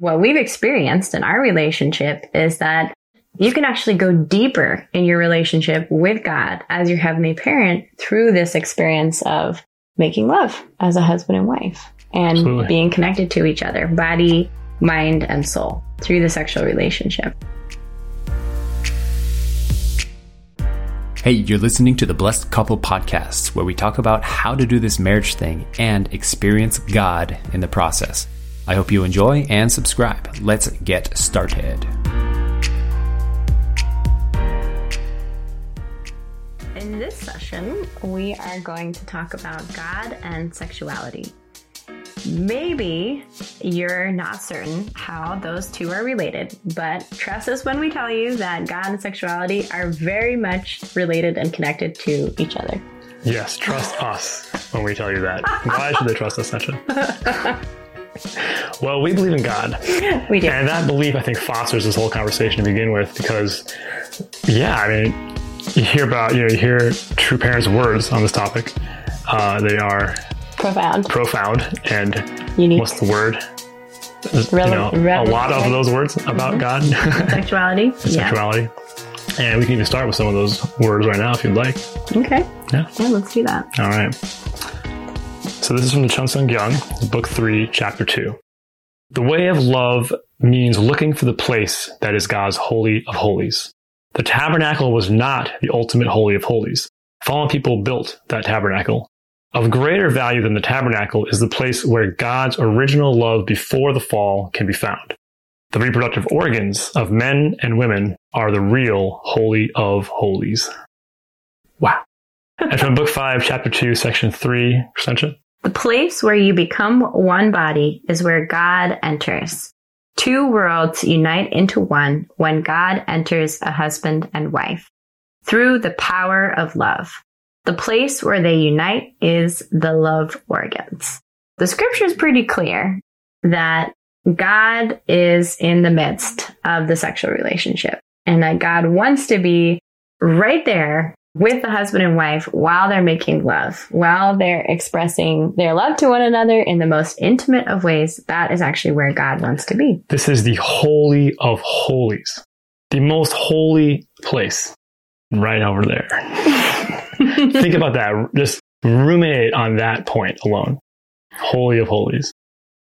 what we've experienced in our relationship is that you can actually go deeper in your relationship with God as your heavenly parent through this experience of making love as a husband and wife and Absolutely. being connected to each other, body, mind, and soul through the sexual relationship. Hey, you're listening to the Blessed Couple Podcast, where we talk about how to do this marriage thing and experience God in the process. I hope you enjoy and subscribe. Let's get started. In this session, we are going to talk about God and sexuality. Maybe you're not certain how those two are related, but trust us when we tell you that God and sexuality are very much related and connected to each other. Yes, trust us when we tell you that. Why should they trust us, Netcha? well, we believe in God. We do. And that belief, I think, fosters this whole conversation to begin with because, yeah, I mean, you hear about, you know, you hear true parents' words on this topic. Uh, they are Profound. profound and Unique. what's the word? you Rele- know, a lot of those words about God, Sexuality. Yeah. sexuality. And we can even start with some of those words right now if you'd like. Okay. Yeah. Yeah, let's do that. All right. So this is from the Cheon Seong Gyeong, book three, chapter two. The way of love means looking for the place that is God's holy of holies. The tabernacle was not the ultimate holy of holies. Fallen people built that tabernacle. Of greater value than the tabernacle is the place where God's original love before the fall can be found. The reproductive organs of men and women are the real holy of holies. Wow. and from book five, chapter two, section three, Sencha. The place where you become one body is where God enters. Two worlds unite into one when God enters a husband and wife through the power of love. The place where they unite is the love organs. The scripture is pretty clear that God is in the midst of the sexual relationship and that God wants to be right there with the husband and wife while they're making love, while they're expressing their love to one another in the most intimate of ways. That is actually where God wants to be. This is the holy of holies, the most holy place right over there. Think about that. Just ruminate on that point alone. Holy of holies.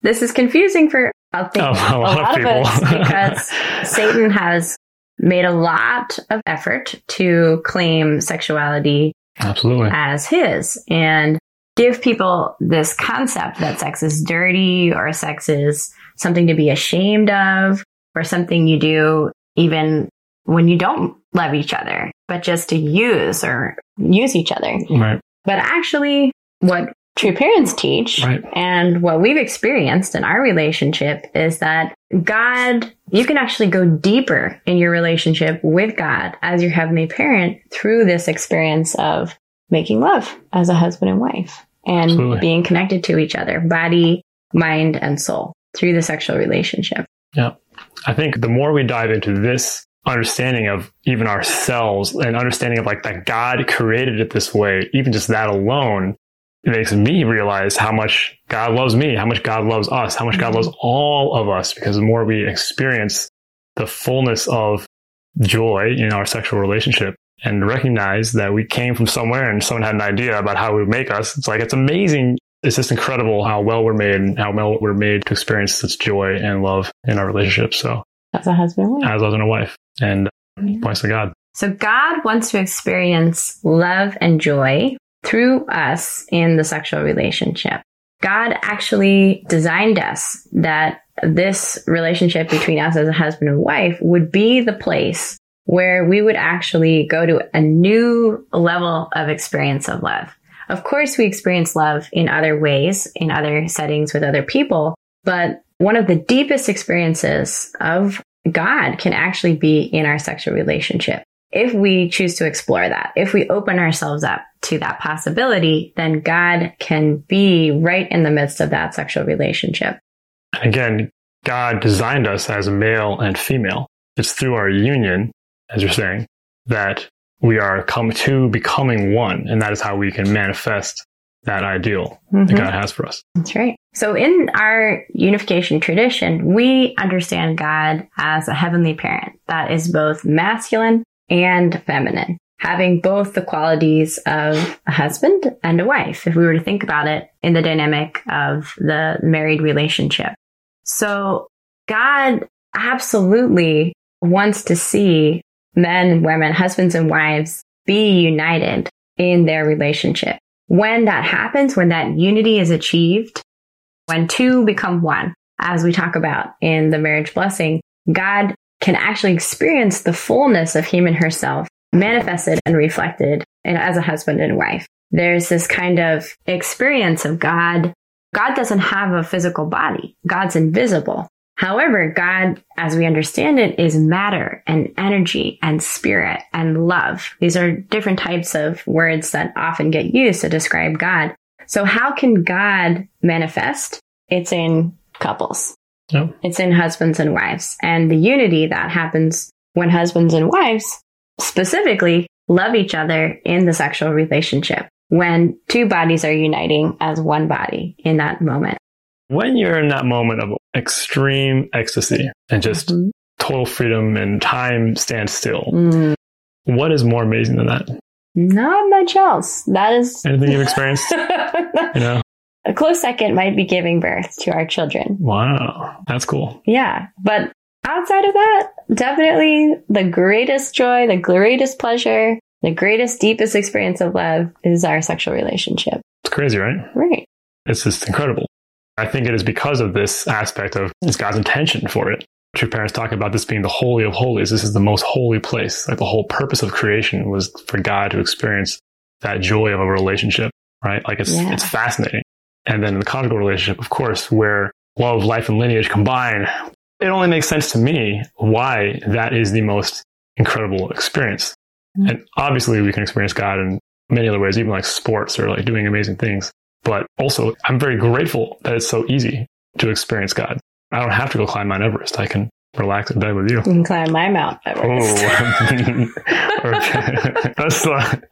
This is confusing for I think, Oh, a lot, of, us because Satan has made a lot of effort to claim sexuality Absolutely. as his and give people this concept that sex is dirty or sex is something to be ashamed of or something you do even when you don't love each other, but just to use or use each other. Right. But actually, what true parents teach Right. and what we've experienced in our relationship is that God, you can actually go deeper in your relationship with God as your heavenly parent through this experience of making love as a husband and wife and Absolutely. being connected to each other, body, mind, and soul through the sexual relationship. Yeah. I think the more we dive into this understanding of even ourselves and understanding of like that God created it this way, even just that alone, it makes me realize how much God loves me, how much God loves us, how much God loves mm-hmm. all of us, because the more we experience the fullness of joy in our sexual relationship and recognize that we came from somewhere and someone had an idea about how we would make us, it's like, it's amazing. It's just incredible how well we're made and how well we're made to experience such joy and love in our relationship. So, As a husband and wife. as husband and wife, and mm-hmm. points to God. So God wants to experience love and joy through us in the sexual relationship. God actually designed us that this relationship between us as a husband and wife would be the place where we would actually go to a new level of experience of love. Of course, we experience love in other ways, in other settings with other people, but one of the deepest experiences of God can actually be in our sexual relationship. If we choose to explore that, if we open ourselves up to that possibility, then God can be right in the midst of that sexual relationship. And again, God designed us as a male and female. It's through our union, as you're saying, that we are come to becoming one. And that is how we can manifest that ideal Mhm. that God has for us. That's right. So in our unification tradition, we understand God as a heavenly parent that is both masculine and feminine, having both the qualities of a husband and a wife, if we were to think about it in the dynamic of the married relationship. So God absolutely wants to see men and women, husbands and wives be united in their relationship. When that happens, when that unity is achieved, when two become one, as we talk about in the marriage blessing, God can actually experience the fullness of him and herself manifested and reflected in, as a husband and wife. There's this kind of experience of God. God doesn't have a physical body. God's invisible. However, God, as we understand it, is matter and energy and spirit and love. These are different types of words that often get used to describe God. So how can God manifest? It's in couples. It's in husbands and wives. And the unity that happens when husbands and wives specifically love each other in the sexual relationship. When two bodies are uniting as one body in that moment. When you're in that moment of extreme ecstasy and just Mhm. total freedom and time stands still, Mm, what is more amazing than that? not much else. That is Anything you've experienced? You know? A close second might be giving birth to our children. Wow. That's cool. Yeah. But outside of that, definitely the greatest joy, the greatest pleasure, the greatest, deepest experience of love is our sexual relationship. It's crazy, right? Right. It's just incredible. I think it is because of this aspect of it's God's intention for it. True parents talk about this being the holy of holies. This is the most holy place. Like the whole purpose of creation was for God to experience that joy of a relationship, right? Like it's Yeah. it's fascinating. And then in the conjugal relationship, of course, where love, life, and lineage combine, it only makes sense to me why that is the most incredible experience. Mhm. And obviously, we can experience God in many other ways, even like sports or like doing amazing things. But also, I'm very grateful that it's so easy to experience God. I don't have to go climb Mount Everest. I can relax in bed with you. You can climb my Mount Everest. Oh, okay. That's like,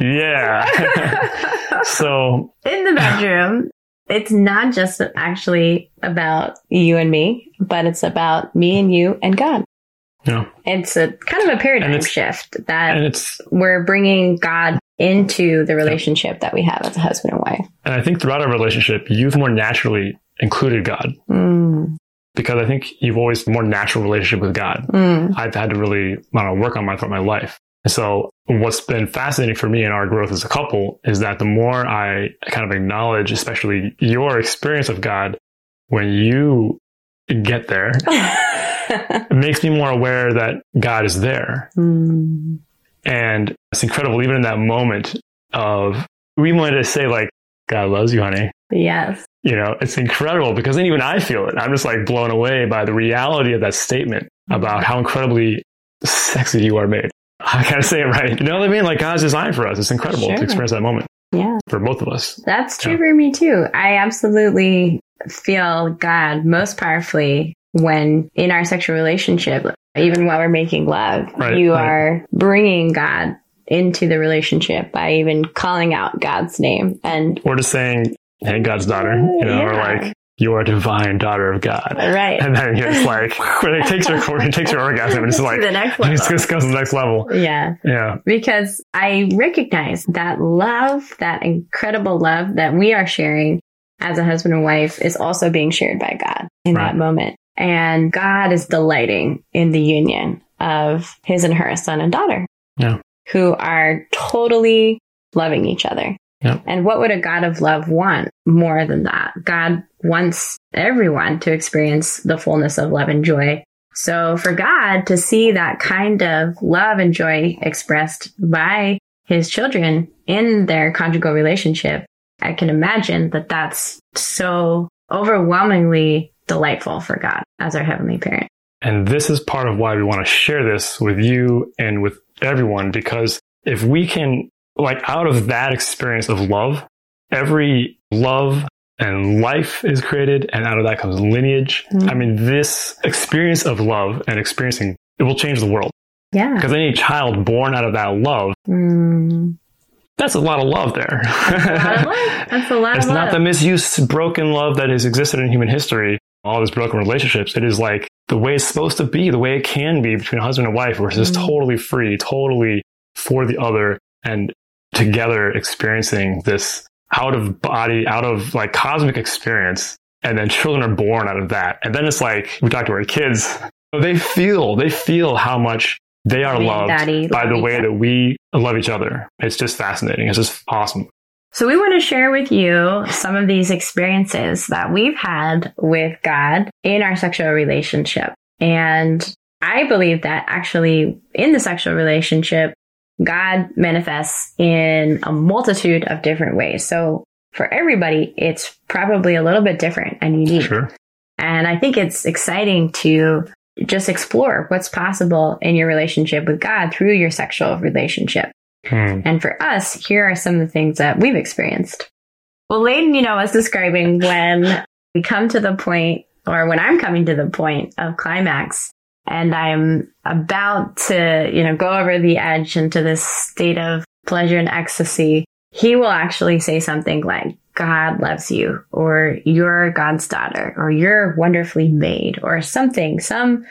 yeah. so, In the bedroom, it's not just actually about you and me, but it's about me and you and God. yeah. It's a kind of a paradigm And it's- shift that And it's, we're bringing God into the relationship that we have as a husband and wife. and I think throughout our relationship, you've more naturally included God Mm, because I think you've always more natural relationship with God. mm, I've had to really I don't know, work on my throughout my life. And so what's been fascinating for me in our growth as a couple is that the more I kind of acknowledge, especially your experience of God, when you get there, it makes me more aware that God is there. Mm, And it's incredible, even in that moment of, we wanted to say like, God loves you, honey. yes. You know, it's incredible because then even I feel it. I'm just like blown away by the reality of that statement mm-hmm. about how incredibly sexy you are made. I gotta say it right. You know what I mean? Like God's design for us. It's incredible Sure. to experience that moment Yeah. for both of us. That's true Yeah. for me too. I absolutely feel God most powerfully when in our sexual relationship, even while we're making love, Right, you right. are bringing God into the relationship by even calling out God's name. And Or just saying, hey, God's daughter, you know, or like, you are a divine daughter of God. right. And then it's like, when it takes your, it takes your orgasm and it's like, the next it level. just goes to the next level. Yeah. Yeah. because I recognize that love, that incredible love that we are sharing as a husband and wife is also being shared by God in Right. that moment. And God is delighting in the union of his and her son and daughter. Yeah. Who are totally loving each other. And what would a God of love want more than that? God wants everyone to experience the fullness of love and joy. So for God to see that kind of love and joy expressed by his children in their conjugal relationship, I can imagine that that's so overwhelmingly delightful for God as our heavenly parent. And this is part of why we want to share this with you and with everyone, because if we can, like, out of that experience of love, every love and life is created, and out of that comes lineage. Mhm. I mean, this experience of love and experiencing it will change the world Yeah. because any child born out of that love Mm, That's a lot of love there. That's a lot of love. That's a lot it's not love. the misused, broken love that has existed in human history, all these broken relationships. It is like the way it's supposed to be, the way it can be between a husband and wife, where it's just Mhm. totally free, totally for the other, and together experiencing this out of body, out of like cosmic experience. And then children are born out of that. And then it's like, we talked to our kids, they feel, they feel how much they are Mommy loved Daddy by love the way other. that we love each other. It's just fascinating. It's just awesome. So we want to share with you some of these experiences that we've had with God in our sexual relationship. And I believe that actually in the sexual relationship, God manifests in a multitude of different ways. So for everybody, it's probably a little bit different and unique. Sure. And I think it's exciting to just explore what's possible in your relationship with God through your sexual relationship. Hmm. And for us, here are some of the things that we've experienced. Well, Leighton, you know, was describing when we come to the point, or when I'm coming to the point of climax, and I'm about to, you know, go over the edge into this state of pleasure and ecstasy, he will actually say something like, God loves you, or you're God's daughter, or you're wonderfully made, or something, some,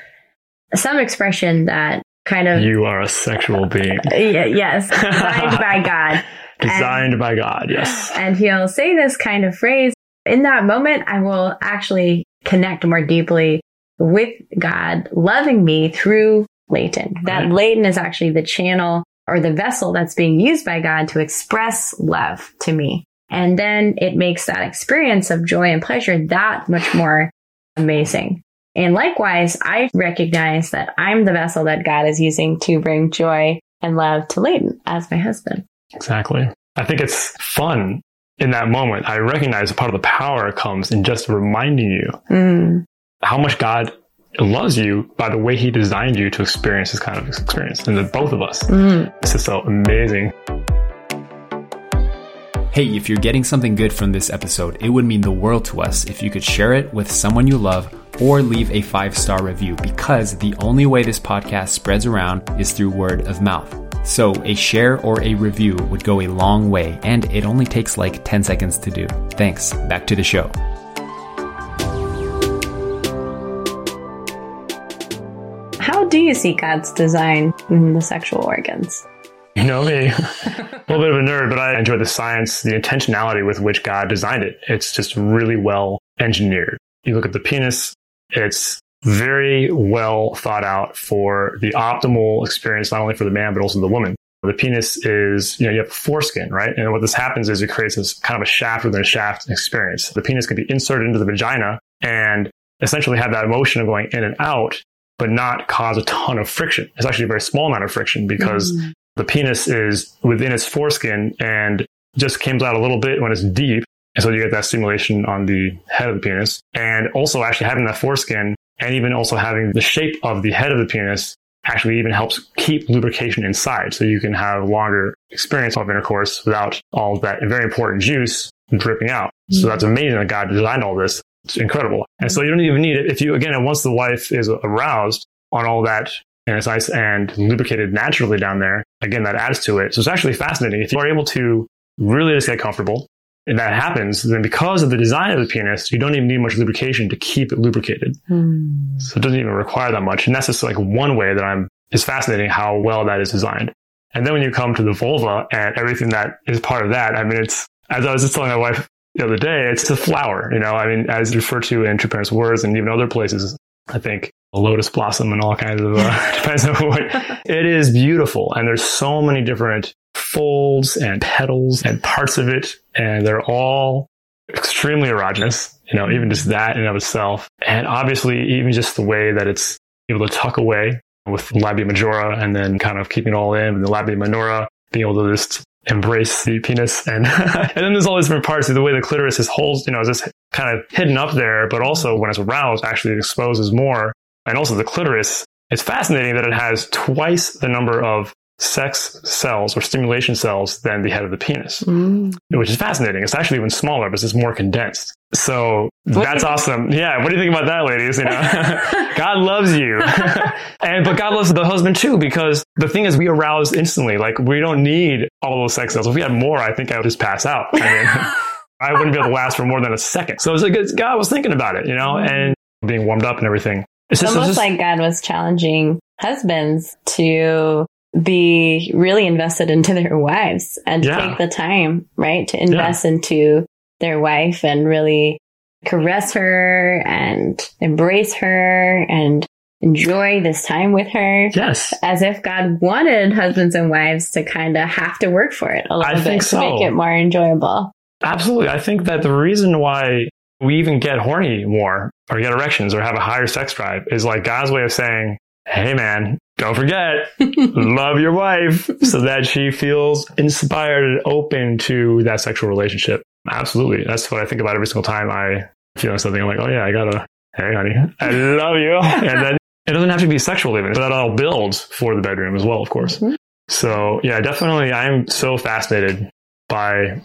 some expression that kind of, You are a sexual uh, being. yeah, yes, designed by God. Designed by God, yes. And he'll say this kind of phrase. In that moment, I will actually connect more deeply with God loving me through Leighton. That Right. Leighton is actually the channel or the vessel that's being used by God to express love to me. And then it makes that experience of joy and pleasure that much more amazing. And likewise, I recognize that I'm the vessel that God is using to bring joy and love to Leighton as my husband. Exactly. I think it's fun in that moment. I recognize a part of the power comes in just reminding you Mm. How much God loves you by the way he designed you to experience this kind of experience. And the both of us. Mm. This is so amazing. Hey, if you're getting something good from this episode, it would mean the world to us if you could share it with someone you love or leave a five star review because the only way this podcast spreads around is through word of mouth. So a share or a review would go a long way and it only takes like 10 seconds to do. Thanks. Back to the show. Do you see God's design in the sexual organs? You know me, a little bit of a nerd, but I enjoy the science, the intentionality with which God designed it. It's just really well engineered. You look at the penis, it's very well thought out for the optimal experience, not only for the man, but also the woman. The penis is, you know, you have foreskin, right? And what this happens is it creates this kind of a shaft within a shaft experience. The penis can be inserted into the vagina and essentially have that motion of going in and out, but not cause a ton of friction. It's actually a very small amount of friction because Mm. the penis is within its foreskin and just comes out a little bit when it's deep. And so you get that stimulation on the head of the penis. And also actually having that foreskin and even also having the shape of the head of the penis actually even helps keep lubrication inside. So you can have longer experience of intercourse without all that very important juice dripping out. So that's amazing that God designed all this. It's incredible. And so you don't even need it. If you, again, once the wife is aroused on all that and it's nice and lubricated naturally down there, again, that adds to it. So it's actually fascinating. If you are able to really just get comfortable and that happens, then because of the design of the penis, you don't even need much lubrication to keep it lubricated. Mm. So it doesn't even require that much. And that's just like one way that I'm, it's fascinating how well that is designed. And then when you come to the vulva and everything that is part of that, I mean, it's, as I was just telling my wife the other day, it's a flower, you know, I mean, as referred to in True Parents Words and even other places, I think a lotus blossom and all kinds of, uh, depends on what, it is beautiful. And there's so many different folds and petals and parts of it. And they're all extremely erogenous, you know, even just that in and of itself. And obviously, even just the way that it's able to tuck away with labia majora and then kind of keeping it all in, and the labia minora being able to just embrace the penis. And, and then there's all these different parts of the way the clitoris is holds, you know, is just kind of hidden up there, but also when it's aroused, actually it exposes more. And also the clitoris, it's fascinating that it has twice the number of sex cells or stimulation cells than the head of the penis Mm. which is fascinating. It's actually even smaller, but it's more condensed. So that's do you- awesome. Yeah. What do you think about that, ladies? You know, God loves you. and but God loves the husband too, because the thing is we arouse instantly. Like we don't need all those sex cells. If we had more, I think I would just pass out. I mean, I wouldn't be able to last for more than a second. So it's like it's, God was thinking about it, you know, and being warmed up and everything. It's just, almost it's just- like God was challenging husbands to be really invested into their wives and Yeah. take the time, right, to invest into their wife and really caress her and embrace her and enjoy this time with her. yes. As if God wanted husbands and wives to kind of have to work for it a little I bit to make it more enjoyable. Absolutely. I think that the reason why we even get horny more or get erections or have a higher sex drive is like God's way of saying, Hey man, don't forget, love your wife so that she feels inspired and open to that sexual relationship. Absolutely. That's what I think about every single time I feel something. I'm like, oh yeah, I gotta, hey honey, I love you. And then it doesn't have to be sexual even, but that all builds for the bedroom as well, of course. Mhm. So yeah, definitely I'm so fascinated by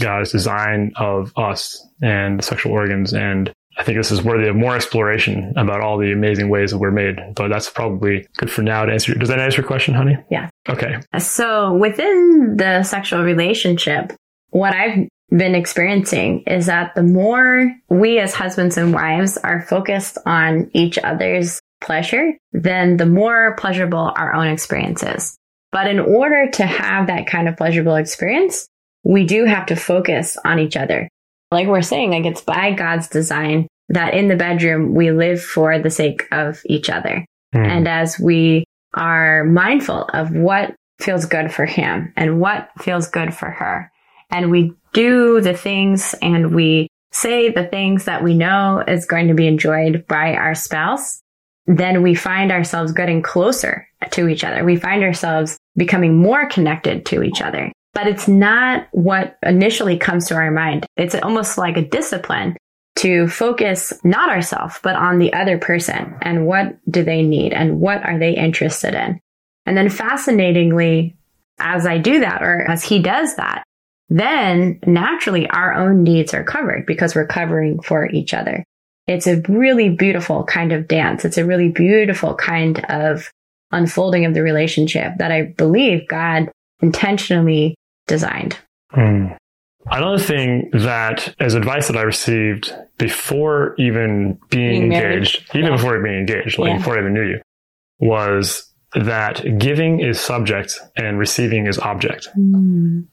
God's design of us and the sexual organs. And I think this is worthy of more exploration about all the amazing ways that we're made. But that's probably good for now to answer. Does that answer your question, honey? Yeah. Okay. So within the sexual relationship, what I've been experiencing is that the more we as husbands and wives are focused on each other's pleasure, then the more pleasurable our own experience is. But in order to have that kind of pleasurable experience, we do have to focus on each other. Like we're saying, like it's by God's design that in the bedroom we live for the sake of each other. Hmm. And as we are mindful of what feels good for him and what feels good for her, and we do the things and we say the things that we know is going to be enjoyed by our spouse, then we find ourselves getting closer to each other. We find ourselves becoming more connected to each other. But it's not what initially comes to our mind. It's almost like a discipline to focus not ourselves, but on the other person and what do they need and what are they interested in. And then fascinatingly, as I do that or as he does that, then naturally our own needs are covered because we're covering for each other. It's a really beautiful kind of dance. It's a really beautiful kind of unfolding of the relationship that I believe God intentionally designed. Hmm. Another thing that, as advice that I received before even being Being married. engaged, even Yeah. before being engaged, like Yeah. before I even knew you, was that giving is subject and receiving is object,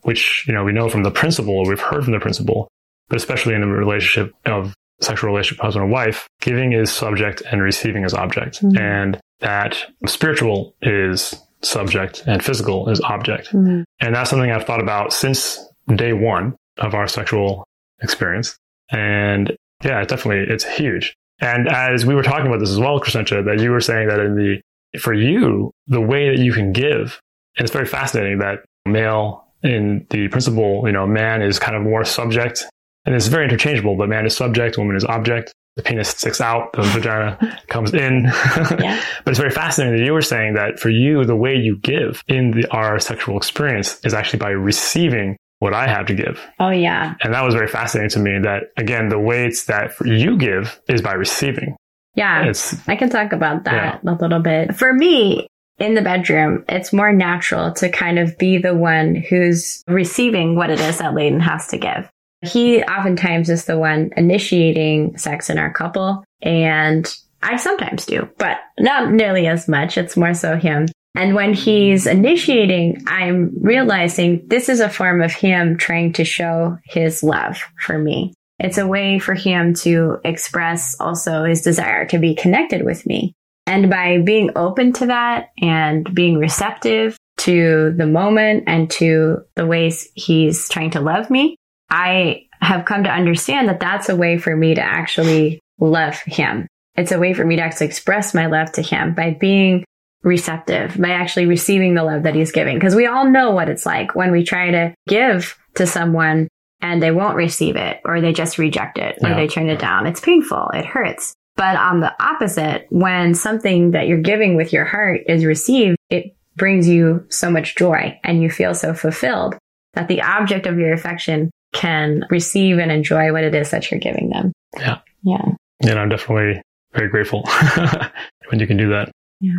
which, you know, we know from the principle, we've heard from the principle, but especially in the relationship of sexual relationship, husband and wife, giving is subject and receiving is object. Mhm. And that spiritual is subject and physical is object. Mhm. And that's something I've thought about since day one of our sexual experience. And yeah, definitely, it's huge. And as we were talking about this as well, Crescentia, that you were saying that in the, for you, the way that you can give, and it's very fascinating that male in the principle, you know, man is kind of more subject and it's very interchangeable, but man is subject, woman is object. The penis sticks out, the vagina comes in. Yeah. But it's very fascinating that you were saying that for you, the way you give in the, our sexual experience is actually by receiving what I have to give. Oh yeah. And that was very fascinating to me that again, the way it's that you give is by receiving. Yeah. It's, I can talk about that a little bit. For me, in the bedroom, it's more natural to kind of be the one who's receiving what it is that Leighton has to give. He oftentimes is the one initiating sex in our couple, and I sometimes do, but not nearly as much. It's more so him. And when he's initiating, I'm realizing this is a form of him trying to show his love for me. It's a way for him to express also his desire to be connected with me. And by being open to that and being receptive to the moment and to the ways he's trying to love me, I have come to understand that that's a way for me to actually love him. It's a way for me to actually express my love to him by being receptive, by actually receiving the love that he's giving. Because we all know what it's like when we try to give to someone and they won't receive it or they just reject it or Yeah. they turn it down. It's painful. It hurts. But on the opposite, when something that you're giving with your heart is received, it brings you so much joy and you feel so fulfilled that the object of your affection can receive and enjoy what it is that you're giving them. Yeah. Yeah. and I'm definitely very grateful. when you can do that. Yeah.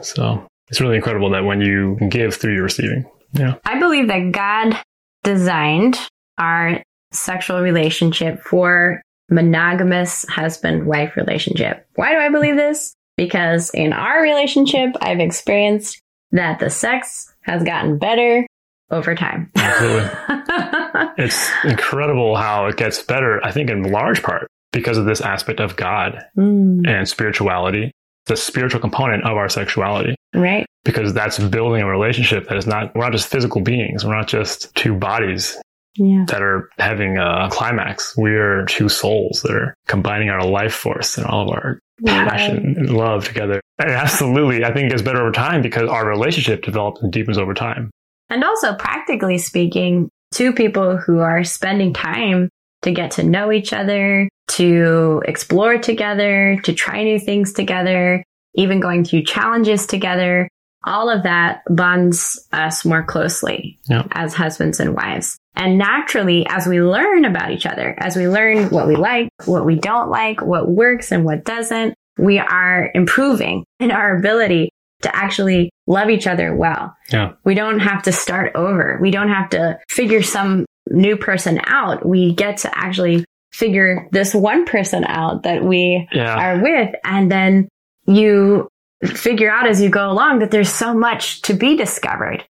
So it's really incredible that when you give through your receiving. Yeah. I believe that God designed our sexual relationship for monogamous husband wife relationship. Why do I believe this? Because in our relationship, I've experienced that the sex has gotten better over time. Absolutely. it's incredible how it gets better, I think, in large part because of this aspect of God Mm, and spirituality, the spiritual component of our sexuality. right? Because that's building a relationship that is not, we're not just physical beings. We're not just two bodies Yeah. that are having a climax. We're two souls that are combining our life force and all of our passion and love together. And absolutely, I think it gets better over time because our relationship develops and deepens over time. And also, practically speaking, two people who are spending time to get to know each other, to explore together, to try new things together, even going through challenges together, all of that bonds us more closely Yeah. as husbands and wives. And naturally, as we learn about each other, as we learn what we like, what we don't like, what works and what doesn't, we are improving in our ability to actually love each other well. Yeah. We don't have to start over. We don't have to figure some new person out. We get to actually figure this one person out that we Yeah. are with. And then you figure out as you go along that there's so much to be discovered.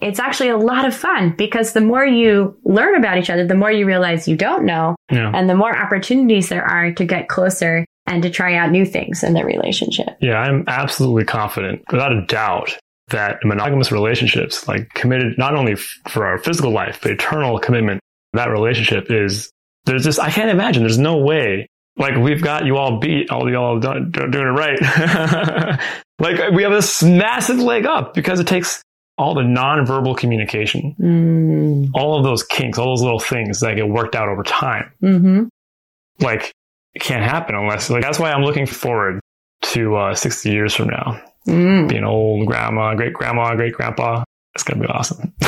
It's actually a lot of fun because the more you learn about each other, the more you realize you don't know Yeah. and the more opportunities there are to get closer and to try out new things in their relationship. Yeah, I'm absolutely confident, without a doubt, that monogamous relationships, like committed not only f- for our physical life, but eternal commitment, that relationship is, there's this, I can't imagine, there's no way. Like, we've got you all beat, all y'all done, doing it right. like, we have this massive leg up because it takes all the nonverbal communication, Mm. all of those kinks, all those little things that get worked out over time. hmm Like, it can't happen unless, like, that's why I'm looking forward to uh, 60 years from now. Mm. being old grandma, great grandma, great grandpa. It's gonna be awesome.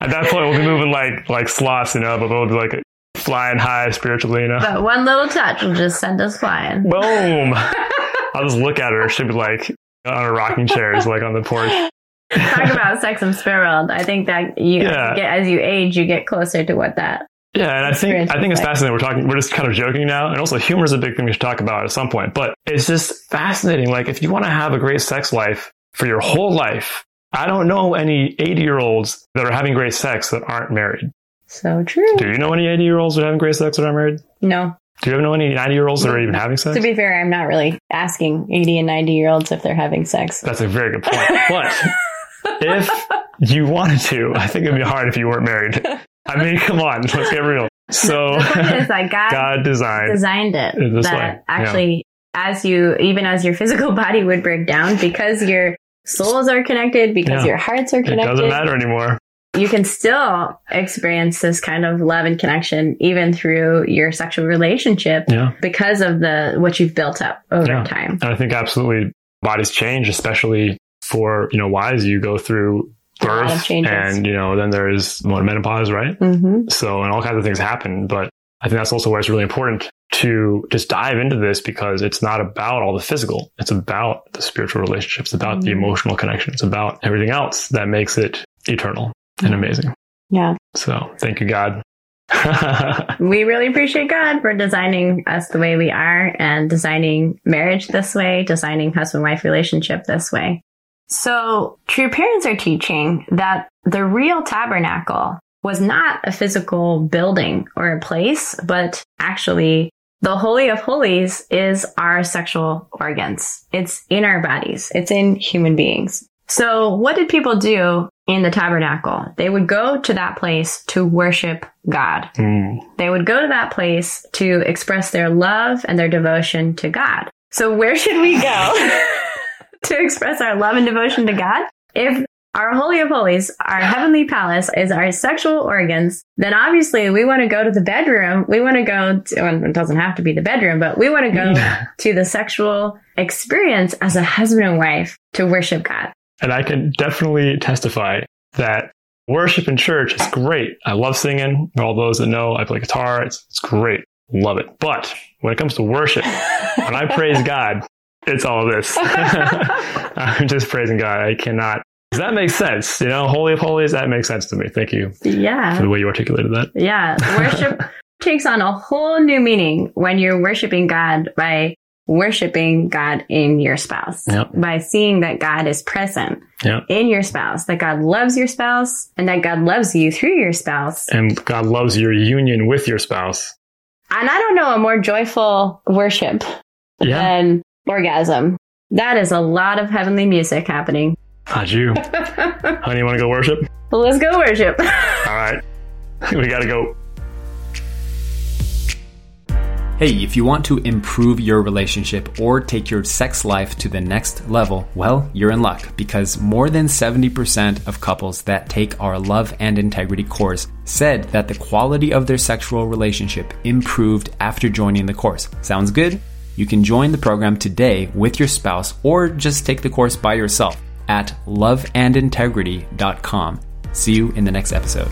At that point, we'll be moving like like sloths, you know, but we'll be like flying high spiritually, you know. But one little touch will just send us flying. Boom! I'll just look at her. She'll be like on a rocking chair, just like on the porch. Talk about sex and spirit world. I think that you Yeah. get as you age, you get closer to what that. Yeah, and I think I think it's fascinating. We're talking, we're just kind of joking now, and also humor is a big thing we should talk about at some point. But it's just fascinating. Like, if you want to have a great sex life for your whole life, I don't know any eighty year olds that are having great sex that aren't married. So true. Do you know any 80 year olds that are having great sex that aren't married? No, Do you ever know any 90 year olds that are even having sex? to be fair, I'm not really asking 80 and 90 year olds if they're having sex. That's a very good point. But if you wanted to, I think it'd be hard if you weren't married. I mean, come on, let's get real. So is God, God designed. designed it that way, yeah. actually, as you even as your physical body would break down, because your souls are connected, because Yeah. your hearts are It doesn't connected, matter anymore. you can still experience this kind of love and connection even through your sexual relationship Yeah. because of the what you've built up over Yeah. time. And I think absolutely bodies change, especially for, you know, wise you go through A lot of birth and, you know, then there's what, menopause, right? Mm-hmm. So, and all kinds of things happen. But I think that's also why it's really important to just dive into this because it's not about all the physical. It's about the spiritual relationships, about the Mhm. emotional connection. It's about everything else that makes it eternal and amazing. Yeah. So thank you, God. We really appreciate God for designing us the way we are and designing marriage this way, designing husband wife relationship this way. So, true parents are teaching that the real tabernacle was not a physical building or a place, but actually the Holy of Holies is our sexual organs. It's in our bodies. It's in human beings. So what did people do in the tabernacle? They would go to that place to worship God. Mm, They would go to that place to express their love and their devotion to God. So where should we go to express our love and devotion to God? If our Holy of Holies, our heavenly palace is our sexual organs, then obviously we want to go to the bedroom. We want to go to, well, it doesn't have to be the bedroom, but we want to go to the sexual experience as a husband and wife to worship God. and I can definitely testify that worship in church is great. I love singing. For all those that know, I play guitar. It's, it's great. Love it. But when it comes to worship, when I praise God, it's all this. I'm just praising God. I cannot. Does that make sense? You know, holy of holies. That makes sense to me. Thank you Yeah. for the way you articulated that. Yeah. Worship takes on a whole new meaning when you're worshiping God by worshiping God in your spouse. Yep. By seeing that God is present Yep. in your spouse, that God loves your spouse, and that God loves you through your spouse. And God loves your union with your spouse. And I don't know a more joyful worship Yeah. than orgasm. That is a lot of heavenly music happening. Not you. Honey, you want to go worship? Let's go worship. All right. We got to go. Hey, if you want to improve your relationship or take your sex life to the next level, well, you're in luck because more than 70% of couples that take our love and integrity course said that the quality of their sexual relationship improved after joining the course. Sounds good? You can join the program today with your spouse or just take the course by yourself at loveandintegrity.com. See you in the next episode.